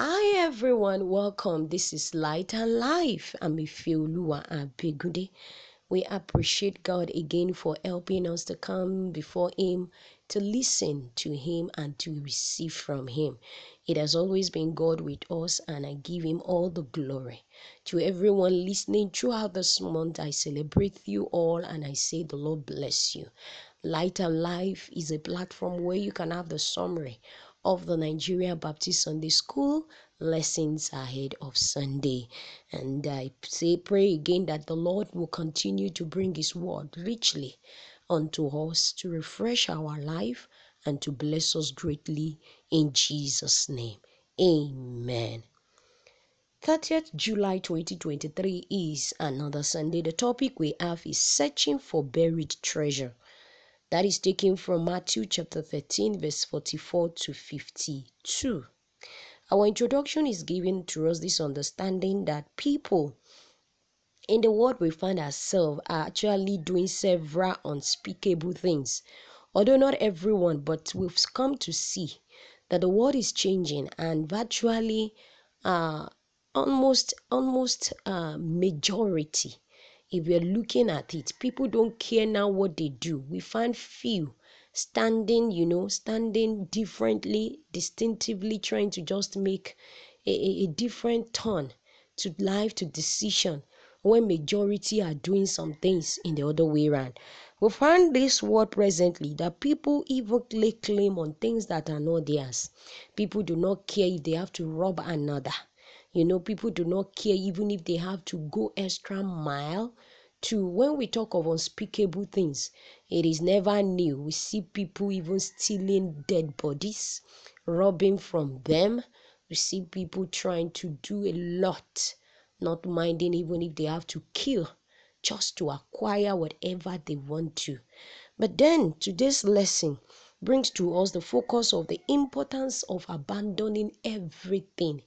Hi everyone, welcome. This is Light and Life. I'm Ifeoluwa Abegunde. We appreciate God again for helping us to come before Him, to listen to Him, and to receive from Him. It has always been God with us, and I give Him all the glory. To everyone listening throughout this month, I celebrate you all and I say the Lord bless you. Light and Life is a platform where you can have the summary of the Nigeria Baptist Sunday School lessons ahead of Sunday. And I say, pray again that the Lord will continue to bring His word richly unto us to refresh our life and to bless us greatly in Jesus' name. Amen. 30th July 2023 is another Sunday. The topic we have is searching for buried treasure. That is taken from Matthew chapter 13, verse 44 to 52. Our introduction is given to us this understanding that people in the world we find ourselves are actually doing several unspeakable things. Although not everyone, but we've come to see that the world is changing and virtually uh, almost almost uh, majority if we're looking at it people don't care now what they do. We find few standing you know standing differently distinctively trying to just make a, a, a different turn to life to decision when majority are doing some things in the other way around. We find this world presently that people even lay claim on things that are not theirs. People do not care if they have to rob another you know people do not care even if they have to go extra mile to when we talk of unspeakable things it is never new. We see people even stealing dead bodies robbing from them. We see people trying to do a lot not minding even if they have to kill just to acquire whatever they want to. But then today's lesson brings to us the focus of the importance of abandoning everything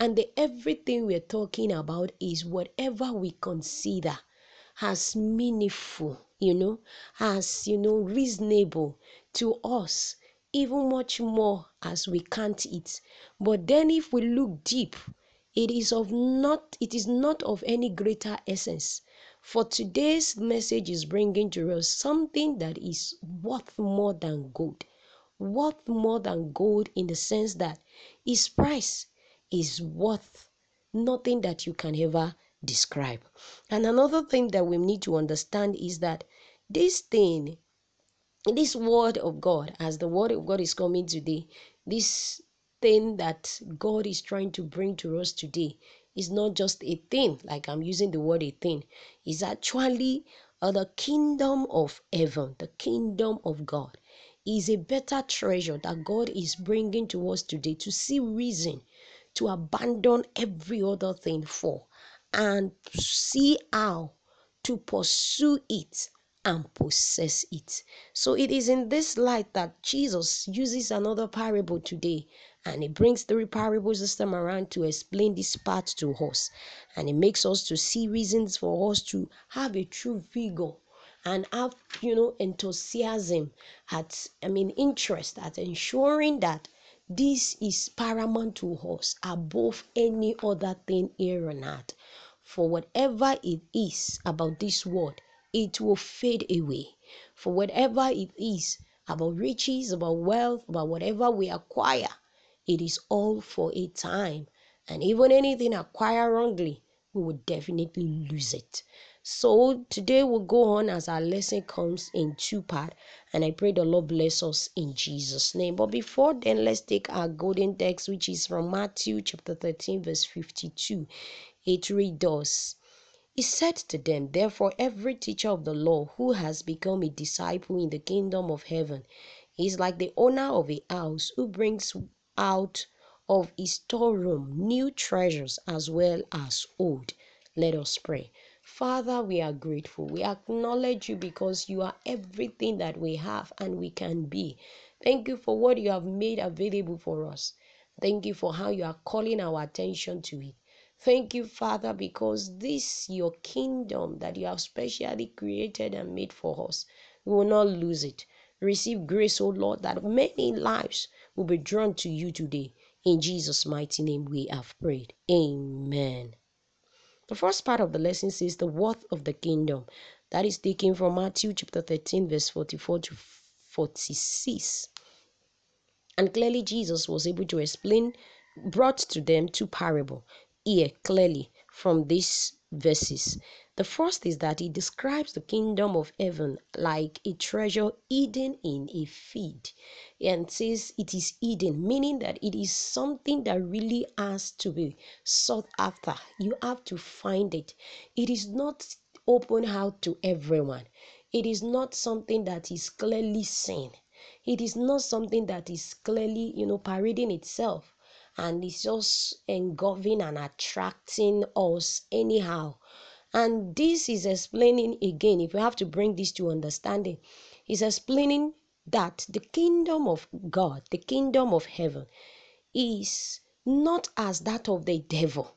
and the everything we're talking about is whatever we consider as meaningful, you know, as, you know, reasonable to us, even much more as we can't eat. But then if we look deep, it is of not it is not of any greater essence for today's message is bringing to us something that is worth more than gold worth more than gold in the sense that its price is worth nothing that you can ever describe. And another thing that we need to understand is that this thing, this word of God, as the word of God is coming today, this thing that God is trying to bring to us today is not just a thing, like I'm using the word a thing, is actually uh, the kingdom of heaven, the kingdom of God is a better treasure that God is bringing to us today to see reason to abandon every other thing for and see how to pursue it and possess it. So it is in this light that Jesus uses another parable today and he brings three parables this time around to explain this part to us and it makes us to see reasons for us to have a true vigor and have you know enthusiasm at i mean interest at ensuring that this is paramount to us above any other thing here on earth. For whatever it is about this world it will fade away. For whatever it is about riches about wealth about whatever we acquire it is all for a time. And even anything acquired wrongly we will definitely lose it so today we'll go on as our lesson comes in two part, and I pray the Lord bless us in Jesus' name. But before then, let's take our golden text, which is from Matthew chapter 13, verse 52. It reads. He said to them, Therefore, every teacher of the law who has become a disciple in the kingdom of heaven is like the owner of a house who brings out of his storeroom new treasures as well as old. Let us pray. Father, we are grateful. We acknowledge you because you are everything that we have and we can be. Thank you for what you have made available for us. Thank you for how you are calling our attention to it. Thank you, Father, because this your kingdom that you have specially created and made for us. We will not lose it. Receive grace, O Lord, that many lives will be drawn to you today. In Jesus' mighty name, we have prayed. Amen. The first part of the lesson says the worth of the kingdom. That is taken from Matthew chapter 13, verse 44 to 46. And clearly, Jesus was able to explain, brought to them two parable here clearly from these verses. The first is that he describes the kingdom of heaven like a treasure hidden in a field and says it is hidden, meaning that it is something that really has to be sought after. You have to find it. It is not open out to everyone, it is not something that is clearly seen. It is not something that is clearly, you know, parading itself and it's just engulfing and attracting us anyhow. And this is explaining again, if we have to bring this to understanding, is explaining that the kingdom of God, the kingdom of heaven, is not as that of the devil.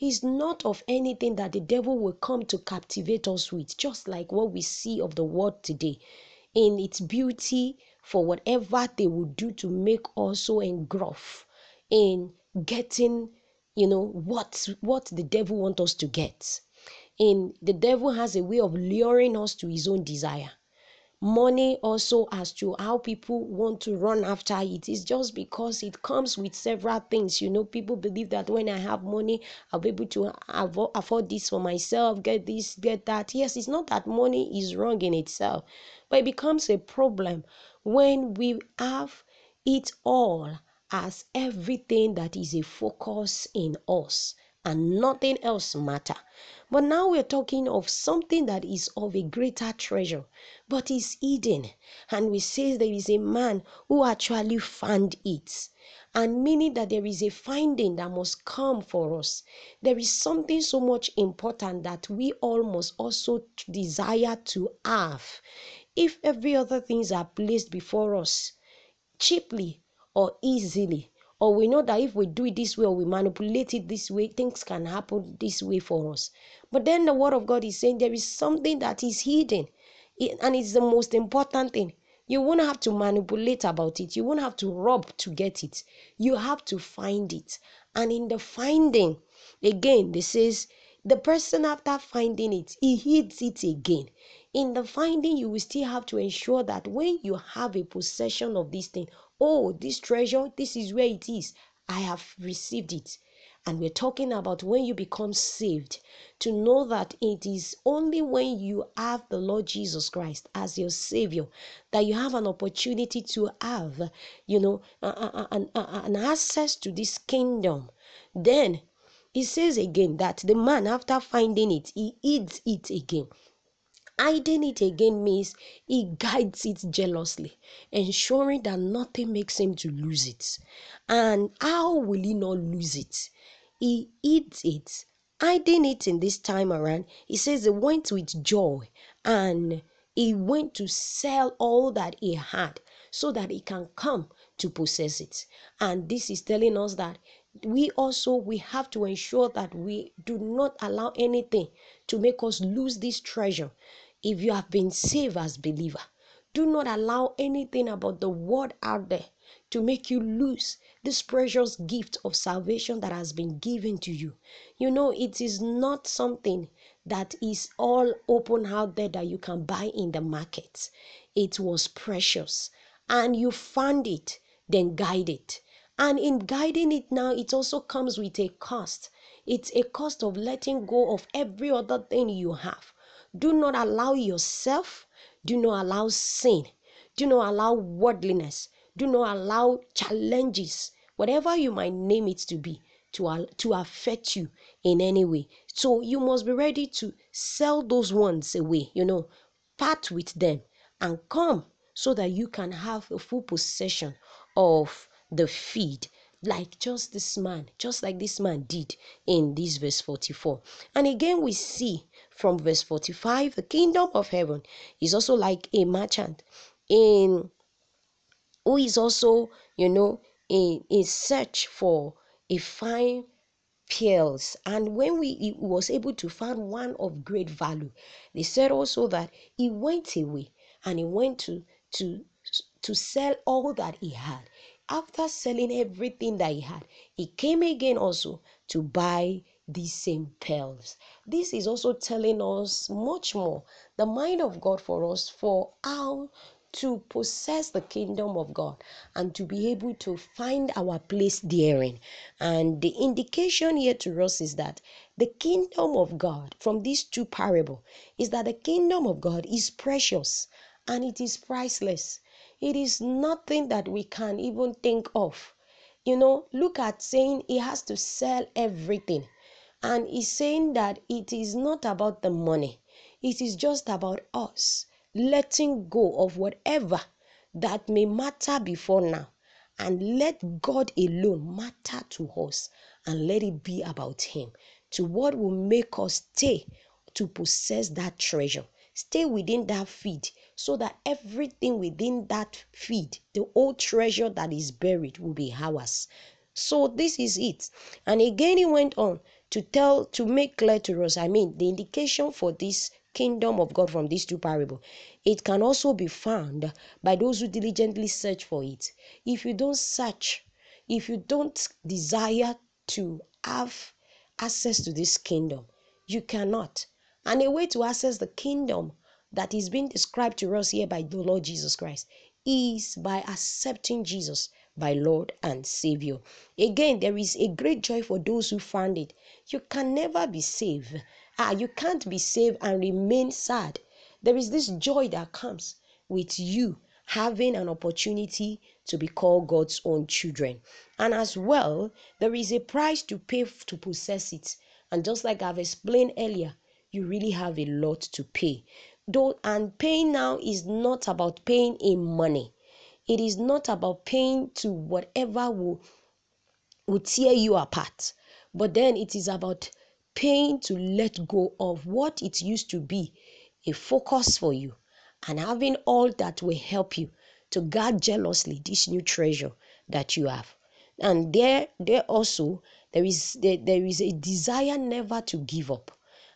Is not of anything that the devil will come to captivate us with, just like what we see of the world today in its beauty for whatever they will do to make us so engulfed in getting you know what what the devil wants us to get. In the devil has a way of luring us to his own desire. Money also as to how people want to run after it. Is just because it comes with several things you know. People believe that when i have money i'll be able to avo- afford this for myself get this get that. Yes it's not that money is wrong in itself but it becomes a problem when we have it all as everything that is a focus in us and nothing else matter. But now we're talking of something that is of a greater treasure but is hidden. And we say there is a man who actually found it. And meaning that there is a finding that must come for us. There is something so much important that we all must also desire to have. If every other things are placed before us cheaply or easily. Or we know that if we do it this way or we manipulate it this way things can happen this way for us. But then the word of god is saying there is something that is hidden. And it's the most important thing. You won't have to manipulate about it. You won't have to rob to get it. You have to find it. And in the finding again this says the person after finding it he hides it again. In the finding you will still have to ensure that when you have a possession of this thing oh this treasure this is where it is. I have received it. And we're talking about when you become saved to know that it is only when you have the lord jesus christ as your savior that you have an opportunity to have you know an, an access to this kingdom. Then he says again that the man after finding it he eats it again Hiding it again means he guides it jealously, ensuring that nothing makes him to lose it. And how will he not lose it? He eats it, hiding it in this time around. He says he went with joy and he went to sell all that he had so that he can come to possess it. And this is telling us that we also we have to ensure that we do not allow anything to make us lose this treasure if you have been saved as believer do not allow anything about the world out there to make you lose this precious gift of salvation that has been given to you. You know it is not something that is all open out there that you can buy in the market. It was precious and you found it then guide it. And in guiding it now it also comes with a cost. It's a cost of letting go of every other thing you have do not allow yourself, do not allow sin, do not allow worldliness, do not allow challenges, whatever you might name it to be, to, to affect you in any way. So you must be ready to sell those ones away, you know, part with them and come so that you can have a full possession of the feed like just this man, just like this man did in this verse 44. And again, we see from verse 45 the kingdom of heaven is also like a merchant in who is also, you know, in, in search for a fine pearls and when we he was able to find one of great value they said also that he went away and he went to to to sell all that he had after selling everything that he had, he came again also to buy these same pearls. This is also telling us much more the mind of God for us for how to possess the kingdom of God and to be able to find our place therein. And the indication here to us is that the kingdom of God from these two parable is that the kingdom of God is precious and it is priceless. It is nothing that we can even think of. You know, look at saying he has to sell everything. And he's saying that it is not about the money, it is just about us letting go of whatever that may matter before now and let God alone matter to us and let it be about Him to what will make us stay to possess that treasure. Stay within that feed so that everything within that feed, the old treasure that is buried, will be ours. So this is it. And again, he went on to tell, to make clear to us, I mean, the indication for this kingdom of God from these two parables. It can also be found by those who diligently search for it. If you don't search, if you don't desire to have access to this kingdom, you cannot. And a way to access the kingdom that is being described to us here by the Lord Jesus Christ is by accepting Jesus by Lord and Savior. Again, there is a great joy for those who found it. You can never be saved. Ah, you can't be saved and remain sad. There is this joy that comes with you having an opportunity to be called God's own children. And as well, there is a price to pay to possess it. And just like I've explained earlier, you really have a lot to pay. Though and paying now is not about paying in money. It is not about paying to whatever will, will tear you apart. But then it is about paying to let go of what it used to be a focus for you and having all that will help you to guard jealously this new treasure that you have. And there, there also there is there, there is a desire never to give up.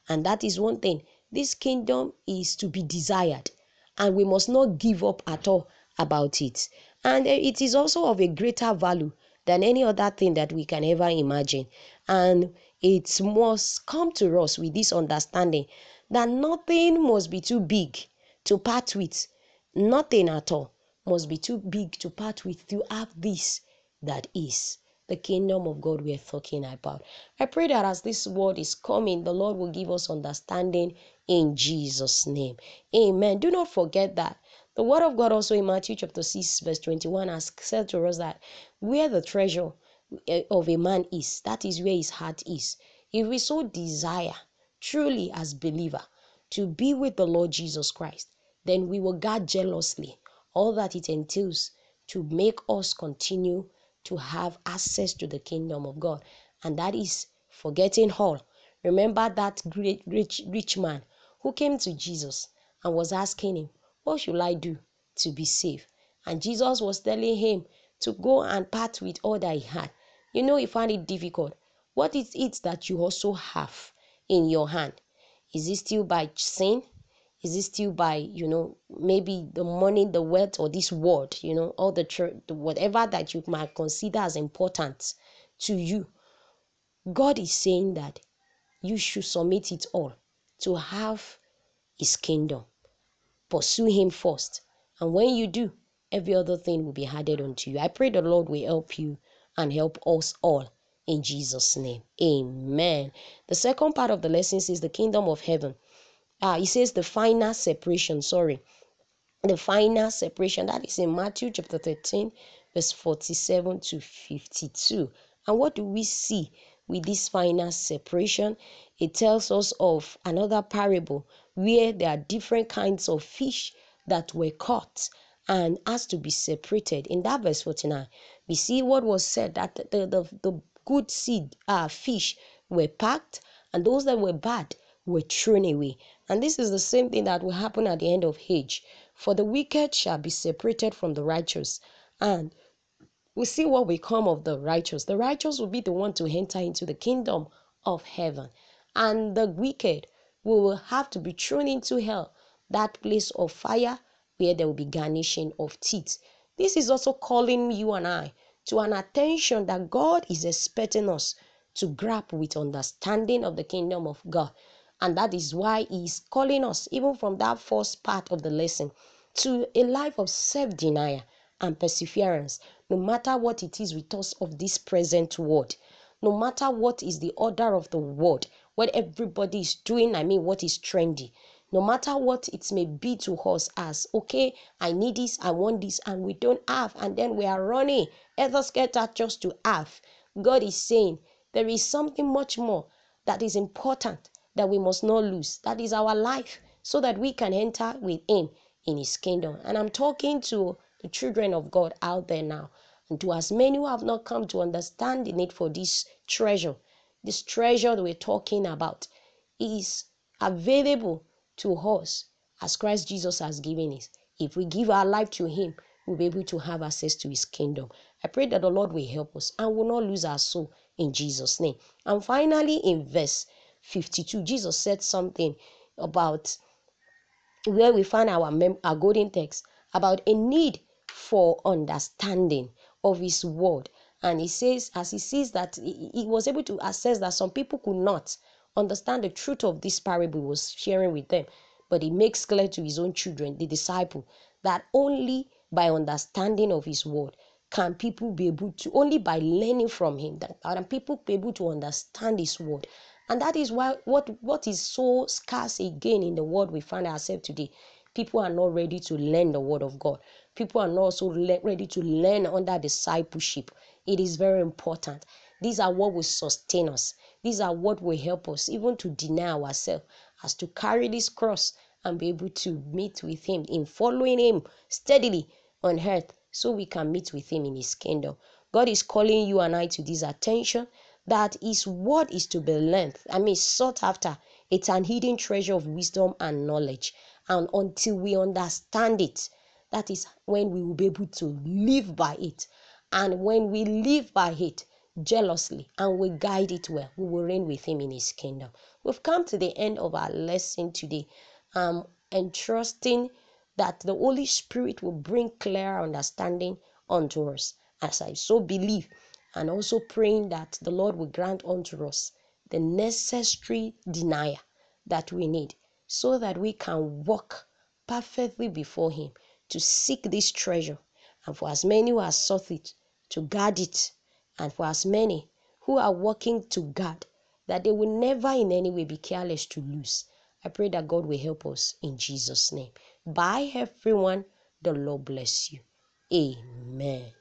And that is one thing. This kingdom is to be desired, and we must not give up at all about it. And eh, it is also of a greater value than any other thing that we can ever imagine. And it must come to us with this understanding that nothing must be too big to part with. Nothing at all must be too big to part with to have this that is the kingdom of God we're talking about. I pray that as this word is coming, the Lord will give us understanding in Jesus' name. Amen. Do not forget that the word of God also in Matthew chapter 6, verse 21 has said to us that where the treasure eh, of a man is, that is where his heart is. If we so desire, truly as believer, to be with the Lord Jesus Christ, then we will guard jealously all that it entails to make us continue to have access to the kingdom of God. And that is forgetting all. Remember that great rich rich man who came to Jesus and was asking him, What should I do to be saved? And Jesus was telling him to go and part with all that he had. You know, he found it difficult. What is it that you also have in your hand? Is it still by sin? Is it still by, you know, maybe the money, the wealth, or this world, you know, all the, tr- whatever that you might consider as important to you? God is saying that you should submit it all to have his kingdom. Pursue him first. And when you do, every other thing will be added unto you. I pray the Lord will help you and help us all in Jesus' name. Amen. The second part of the lesson is the kingdom of heaven. Ah, he says the final separation, sorry. The final separation that is in Matthew chapter 13, verse 47 to 52. And what do we see with this final separation? It tells us of another parable where there are different kinds of fish that were caught and has to be separated. In that verse 49, we see what was said that the, the, the good seed uh, fish were packed and those that were bad were thrown away. And this is the same thing that will happen at the end of age. For the wicked shall be separated from the righteous. And we see what will come of the righteous. The righteous will be the one to enter into the kingdom of heaven. And the wicked will have to be thrown into hell, that place of fire where there will be garnishing of teeth. This is also calling you and I to an attention that God is expecting us to grab with understanding of the kingdom of God. And that is why He is calling us, even from that first part of the lesson, to a life of self denial and perseverance, no matter what it is with us of this present world, no matter what is the order of the world, what everybody is doing, I mean, what is trendy, no matter what it may be to us as okay i need this i want this and we don't have and then we are running. Either scatter just to have? God is saying there is something much more that is important that we must not lose. That is our life so that we can enter with him in his kingdom. And i'm talking to the children of god out there now and to as many who have not come to understand the need for this treasure this treasure that we're talking about is available to us as Christ Jesus has given us. If we give our life to Him, we'll be able to have access to His kingdom. I pray that the Lord will help us and will not lose our soul in Jesus' name. And finally, in verse 52, Jesus said something about where we find our, mem- our golden text about a need for understanding of His word. And he says, as he sees that he, he was able to assess that some people could not understand the truth of this parable he was sharing with them. But he makes clear to his own children, the disciple, that only by understanding of his word can people be able to, only by learning from him, that can people be able to understand his word. And that is why what, what is so scarce again in the world we find ourselves today. People are not ready to learn the word of God. People are not also le- ready to learn under discipleship. It is very important. These are what will sustain us. These are what will help us even to deny ourselves as to carry this cross and be able to meet with Him in following Him steadily on earth so we can meet with Him in His kingdom. God is calling you and I to this attention that His word is to be learned. I mean, sought after. It's an hidden treasure of wisdom and knowledge. And until we understand it, that is when we will be able to live by it. And when we live by it jealously and we guide it well, we will reign with Him in His kingdom. We've come to the end of our lesson today. Um, and trusting that the Holy Spirit will bring clear understanding unto us, as I so believe, and also praying that the Lord will grant unto us the necessary denial that we need so that we can walk perfectly before Him to seek this treasure, and for as many who have sought it, to guard it, and for as many who are working to guard, that they will never in any way be careless to lose. I pray that God will help us in Jesus' name. Bye, everyone. The Lord bless you. Amen.